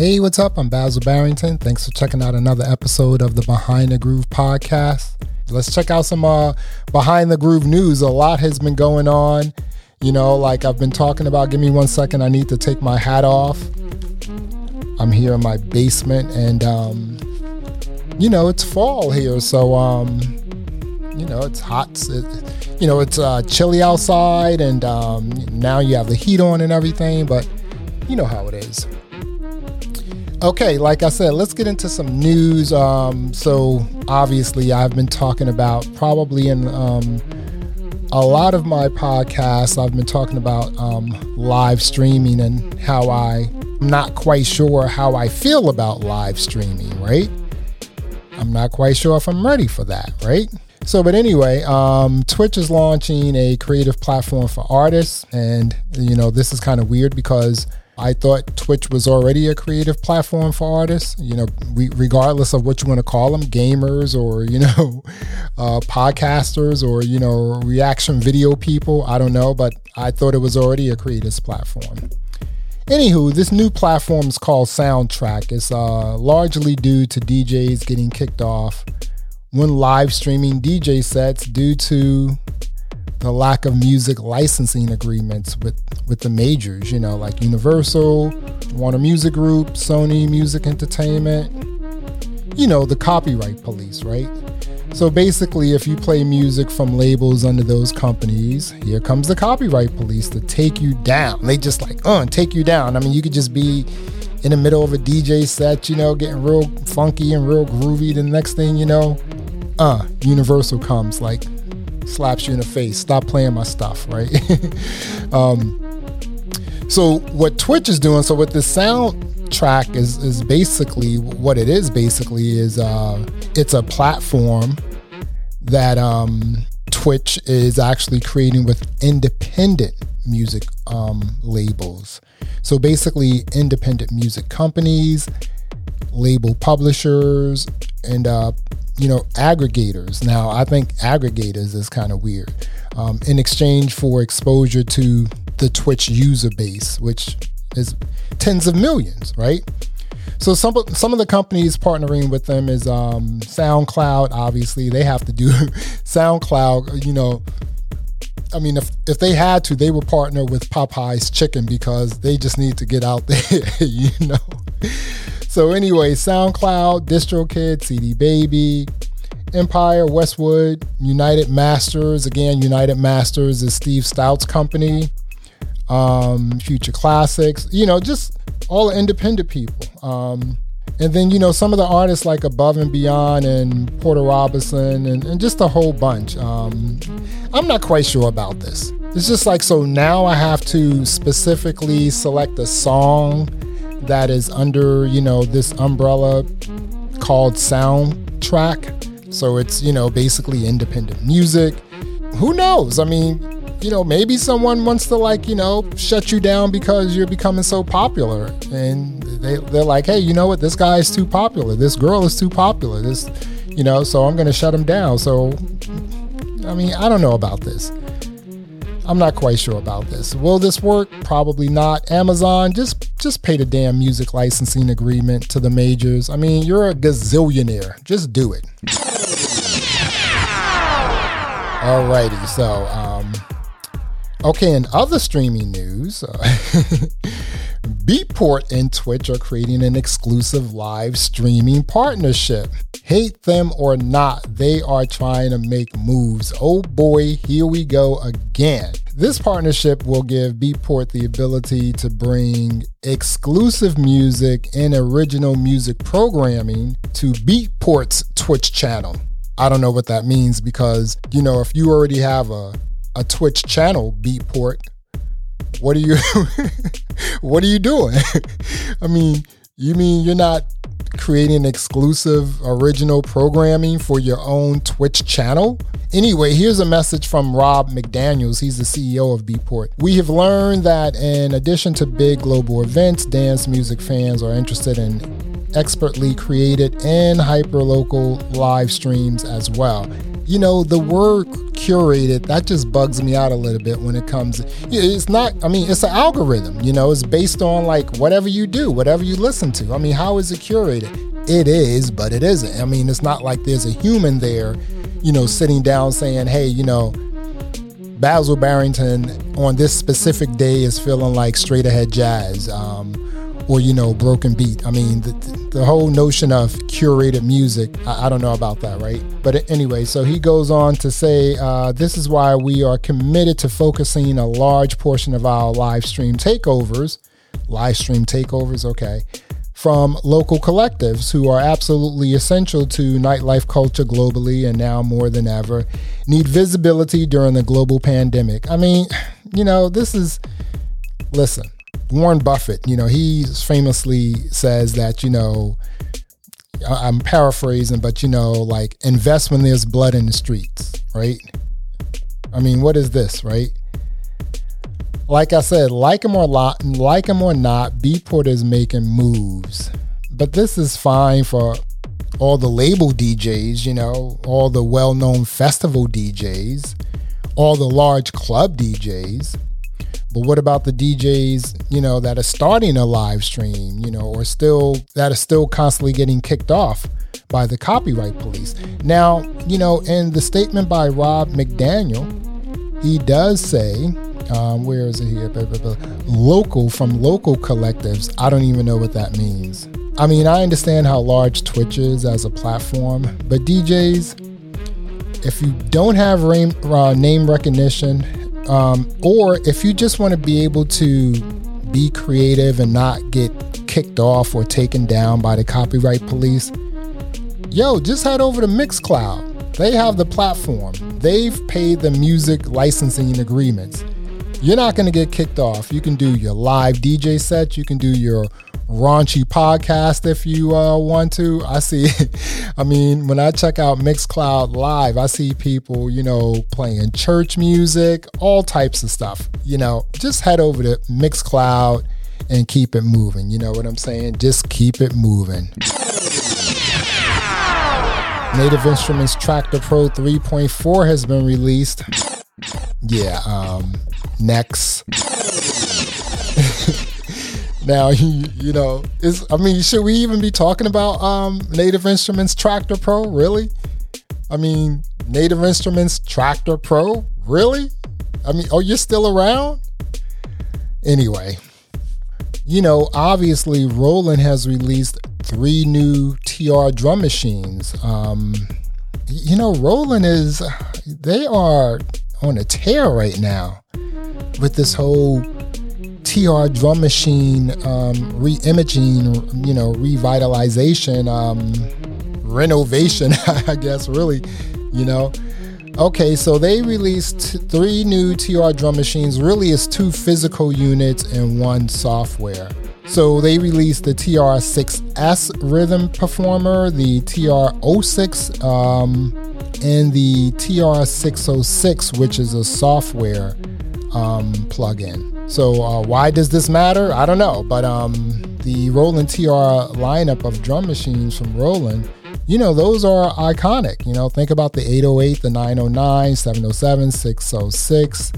Hey, what's up? I'm Basil Barrington. Thanks for checking out another episode of the Behind the Groove podcast. Let's check out some uh, Behind the Groove news. A lot has been going on. You know, like I've been talking about. Give me one second. I need to take my hat off. I'm here in my basement, and um, you know it's fall here, so um, you know it's hot. It, you know it's uh, chilly outside, and um, now you have the heat on and everything. But you know how it is. Okay, like I said, let's get into some news. Um, so, obviously, I've been talking about probably in um, a lot of my podcasts, I've been talking about um, live streaming and how I'm not quite sure how I feel about live streaming, right? I'm not quite sure if I'm ready for that, right? So, but anyway, um, Twitch is launching a creative platform for artists. And, you know, this is kind of weird because I thought Twitch was already a creative platform for artists. You know, we, regardless of what you want to call them, gamers or you know, uh, podcasters or you know, reaction video people. I don't know, but I thought it was already a creative platform. Anywho, this new platform is called Soundtrack. It's uh, largely due to DJs getting kicked off when live streaming DJ sets due to the lack of music licensing agreements with with the majors, you know, like Universal, Warner Music Group, Sony Music Entertainment, you know, the copyright police, right? So basically, if you play music from labels under those companies, here comes the copyright police to take you down. They just like, uh, take you down. I mean, you could just be in the middle of a DJ set, you know, getting real funky and real groovy. The next thing you know, uh, Universal comes like, slaps you in the face. Stop playing my stuff, right? um, so what Twitch is doing, so what the soundtrack is is basically what it is. Basically, is uh, it's a platform that um, Twitch is actually creating with independent music um, labels. So basically, independent music companies, label publishers, and uh, you know, aggregators. Now, I think aggregators is kind of weird. Um, in exchange for exposure to the Twitch user base, which is tens of millions, right? So some some of the companies partnering with them is um, SoundCloud. Obviously, they have to do SoundCloud. You know, I mean, if if they had to, they would partner with Popeye's Chicken because they just need to get out there. You know. So anyway, SoundCloud, DistroKid, CD Baby, Empire, Westwood, United Masters. Again, United Masters is Steve Stoute's company. Um, Future Classics. You know, just all independent people. Um, and then, you know, some of the artists like Above and Beyond and Porter Robinson and, and just a whole bunch. Um, I'm not quite sure about this. It's just like, so now I have to specifically select a song that is under, you know, this umbrella called soundtrack. So it's, you know, basically independent music. Who knows? I mean, you know, maybe someone wants to like, you know, shut you down because you're becoming so popular. And they, they're like, hey, you know what? This guy is too popular. This girl is too popular. This, you know, so I'm going to shut him down. So, I mean, I don't know about this. I'm not quite sure about this. Will this work? Probably not. Amazon, just just pay the damn music licensing agreement to the majors. I mean, you're a gazillionaire. Just do it. Alrighty, so um, okay. In other streaming news, uh, Beatport and Twitch are creating an exclusive live streaming partnership. Hate them or not, they are trying to make moves. Oh boy, here we go again. This partnership will give Beatport the ability to bring exclusive music and original music programming to Beatport's Twitch channel. I don't know what that means because, you know, if you already have a, a Twitch channel, Beatport, what are you what are you doing? I mean, you mean you're not creating exclusive original programming for your own Twitch channel? Anyway, here's a message from Robb McDaniels. He's the CEO of Beatport. We have learned that in addition to big global events, dance music fans are interested in expertly created and hyperlocal live streams as well. You know, the word curated, that just bugs me out a little bit when it comes. It's not. I mean, it's an algorithm. You know, it's based on like whatever you do, whatever you listen to. I mean, how is it curated? It is, but it isn't. I mean, it's not like there's a human there, you know, sitting down saying, "Hey, you know." Basil Barrington on this specific day is feeling like straight ahead jazz. Um, or you know broken beat. I mean the, the whole notion of curated music I, I, don't know about that right? But anyway so he goes on to say uh, this is why we are committed to focusing a large portion of our live stream takeovers live stream takeovers okay from local collectives who are absolutely essential to nightlife culture globally and now more than ever need visibility during the global pandemic. I mean you know this is listen Warren Buffett, you know, he famously says that, you know, I'm paraphrasing, but you know, like invest when there's blood in the streets, right? I mean, what is this, right? Like I said, like him or not, like him or not, Beatport is making moves. But this is fine for all the label DJs, you know, all the well-known festival DJs, all the large club DJs. But what about the DJs, you know, that are starting a live stream, you know, or still that are still constantly getting kicked off by the copyright police? Now, you know, in the statement by Robb McDaniel, he does say, um, where is it here? Blah, blah, blah. Local from local collectives. I don't even know what that means. I mean, I understand how large Twitch is as a platform, but DJs, if you don't have uh, name recognition, um, or if you just want to be able to be creative and not get kicked off or taken down by the copyright police, yo, just head over to Mixcloud. They have the platform, they've paid the music licensing agreements. You're not going to get kicked off. You can do your live DJ set, you can do your raunchy podcast if you uh, want to. I see, I mean, when I check out Mixcloud Live, I see people, you know, playing church music, all types of stuff. You know, just head over to Mixcloud and keep it moving. You know what I'm saying? Just keep it moving. Native Instruments Traktor Pro 3.4 has been released. Yeah, um, next. Now, you, you know, is I mean, should we even be talking about um, Native Instruments Traktor Pro? Really? I mean, Native Instruments Traktor Pro? Really? I mean, oh, you're still around? Anyway, you know, obviously, Roland has released three new TR drum machines. Um, you know, Roland is, they are on a tear right now with this whole TR drum machine um, you know, revitalization, um, renovation, I guess, really, you know. Okay, so they released three new TR drum machines. Really, it's two physical units and one software. So they released the TR6S Rhythm Performer, the TR06, um, and the TR606, which is a software um, plugin. So uh, why does this matter? I don't know, but um, the Roland TR lineup of drum machines from Roland, you know, those are iconic. You know, think about the 808, the 909, 707, 606.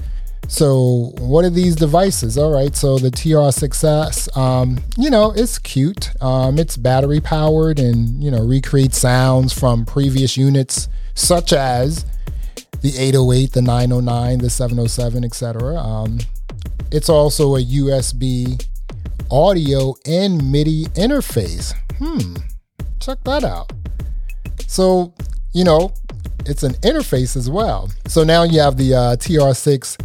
So, what are these devices? All right, so the TR6S, um, you know, it's cute. Um, it's battery powered and, you know, recreate sounds from previous units, such as the 808, the 909, the 707, etc. Um, it's also a USB audio and MIDI interface. Hmm, check that out. So, you know, it's an interface as well. So now you have the uh, TR6,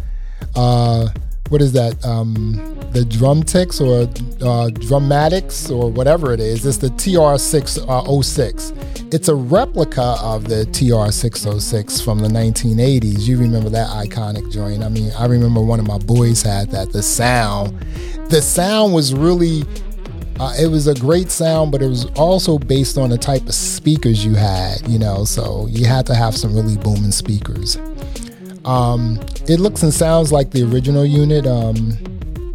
uh, what is that? Um, the Drumtix or uh, Drumatix or whatever it is. It's the TR606. It's a replica of the TR606 from the 1980s. You remember that iconic joint. I mean, I remember one of my boys had that. The sound, the sound was really, uh, it was a great sound, but it was also based on the type of speakers you had, you know, so you had to have some really booming speakers. Um, it looks and sounds like the original unit. Um,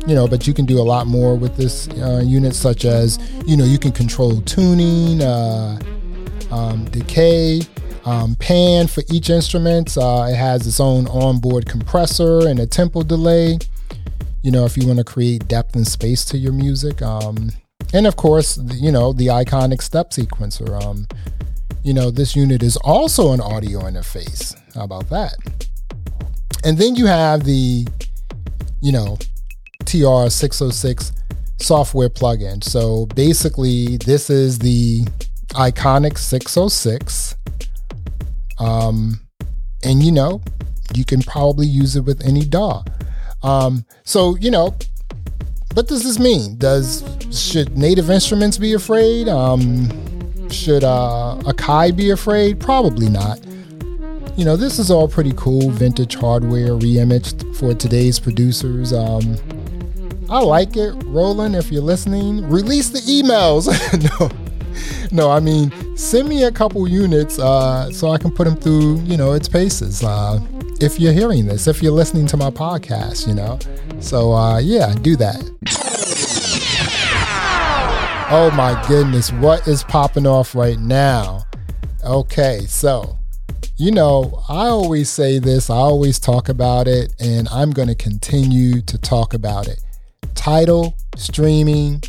you know, but you can do a lot more with this uh, unit, such as, you know, you can control tuning, uh, um, decay. um, pan for each instrument. Uh, it has its own onboard compressor and a tempo delay. You know, if you want to create depth and space to your music. Um, and of course, you know, the iconic step sequencer. Um, you know, this unit is also an audio interface. How about that? And then you have the, you know, TR606 software plugin. So basically, this is the iconic 606 um, and you know, you can probably use it with any DAW. Um, so you know, what does this mean? Does should native instruments be afraid? Um, should uh, Akai be afraid? Probably not. You know, this is all pretty cool vintage hardware reimaged for today's producers. Um, I like it. Roland, if you're listening, release the emails. no, no, I mean, send me a couple units uh, so I can put them through, you know, its paces. Uh, if you're hearing this, if you're listening to my podcast, you know. So, uh, yeah, do that. Oh my goodness, what is popping off right now? Okay, so, you know, I always say this, I always talk about it, and I'm going to continue to talk about it. Tidal, streaming,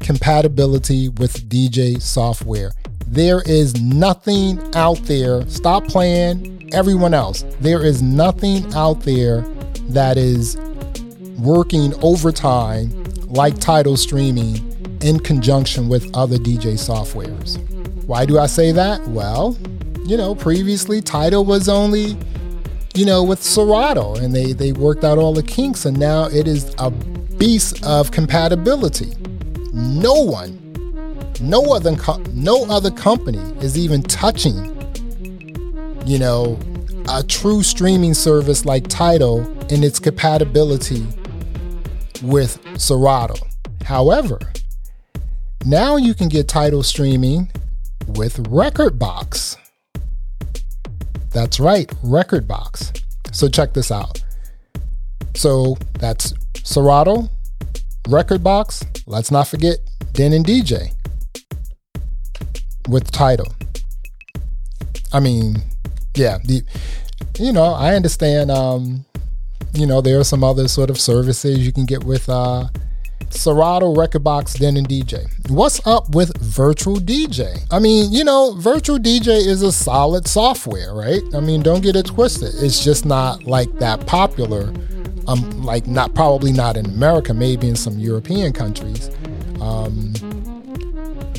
compatibility with DJ software. There is nothing out there. Stop playing everyone else. There is nothing out there that is working overtime like Tidal streaming in conjunction with other DJ softwares. Why do I say that? Well, you know, previously Tidal was only, you know, with Serato and they, they worked out all the kinks and now it is a beast of compatibility no one, no other, no other company is even touching, you know, a true streaming service like Tidal in its compatibility with Serato. However, now you can get Tidal streaming with Rekordbox. That's right, Rekordbox. So check this out. So that's Serato, Rekordbox. let's not forget Denon DJ with Tidal. I mean, yeah, the, you know, I understand. Um, you know, there are some other sort of services you can get with uh, Serato, Rekordbox, Denon DJ. What's up with Virtual DJ? I mean, you know, Virtual DJ is a solid software, right? I mean, don't get it twisted. It's just not like that popular um, like not probably not in America, maybe in some European countries. Um,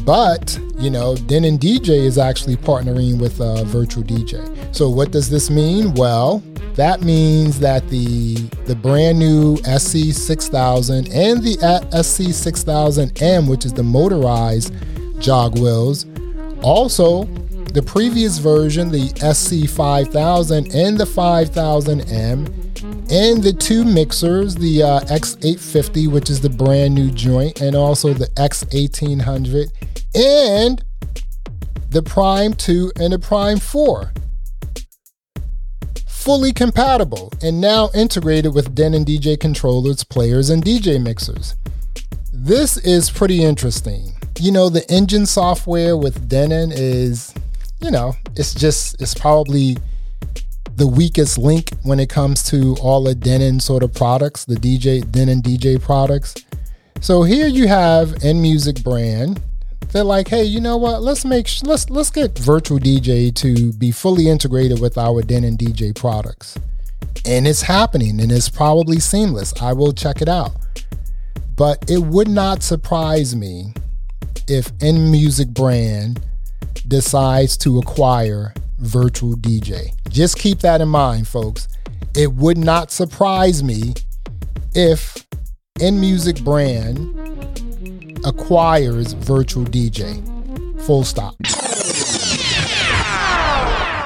but you know, Denon DJ is actually partnering with uh, Virtual DJ. So what does this mean? Well, that means that the the brand new SC6000 and the SC6000M, which is the motorized jog wheels, also the previous version, the SC5000 and the 5000M and the two mixers, the uh, X850, which is the brand new joint, and also the X1800, and the Prime 2 and the Prime 4. Fully compatible and now integrated with Denon DJ controllers, players, and DJ mixers. This is pretty interesting. You know, the engine software with Denon is, you know, it's just, it's probably the weakest link when it comes to all the Denon sort of products, the DJ Denon DJ products. So here you have inMusic brand. They're like, hey, you know what? Let's make let's let's get Virtual DJ to be fully integrated with our Denon DJ products, and it's happening, and it's probably seamless. I will check it out, but it would not surprise me if inMusic brand decides to acquire virtual DJ. Just keep that in mind, folks. It would not surprise me if inMusic brand acquires virtual DJ. Full stop.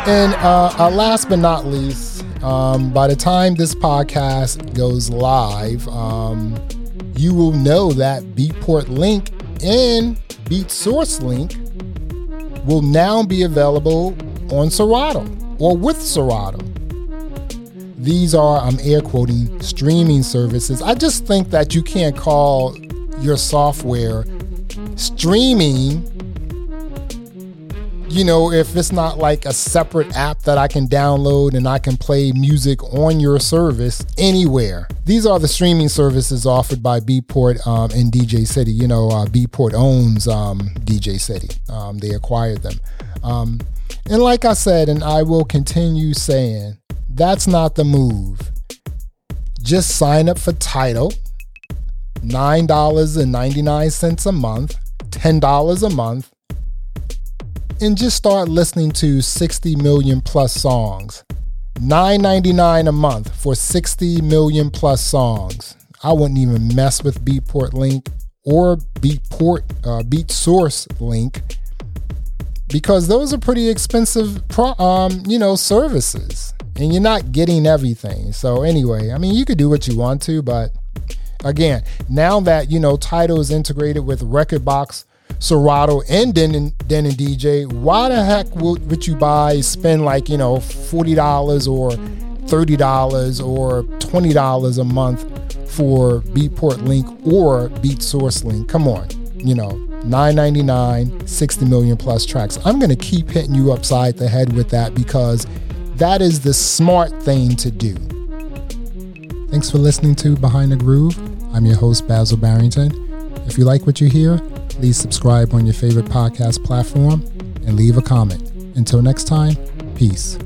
And uh, uh, last but not least, um, by the time this podcast goes live, um, you will know that Beatport Link and Beatsource Link will now be available on Serato or with Serato. These are, I'm air quoting, streaming services. I just think that you can't call your software streaming you know, if it's not like a separate app that I can download and I can play music on your service anywhere. These are the streaming services offered by Beatport um, and DJcity. You know, uh, Beatport owns um, DJcity, um, they acquired them. Um, and like I said, and I will continue saying, that's not the move. Just sign up for Tidal, $9.99 a month, $10 a month, and just start listening to 60 million plus songs. $9.99 a month for 60 million plus songs. I wouldn't even mess with Beatport Link or Beatport uh, Beatsource Link because those are pretty expensive, pro- um, you know, services, and you're not getting everything. So anyway, I mean, you could do what you want to, but again, now that you know Tidal is integrated with Rekordbox, Serato, and Denon, Denon DJ, why the heck would, would you buy spend like you know forty dollars or thirty dollars or twenty dollars a month for Beatport Link or Beatsource Link? Come on, you know 999, 60 million plus tracks. I'm going to keep hitting you upside the head with that because that is the smart thing to do. Thanks for listening to Behind the Groove. I'm your host, Basil Barrington. If you like what you hear, please subscribe on your favorite podcast platform and leave a comment. Until next time, peace.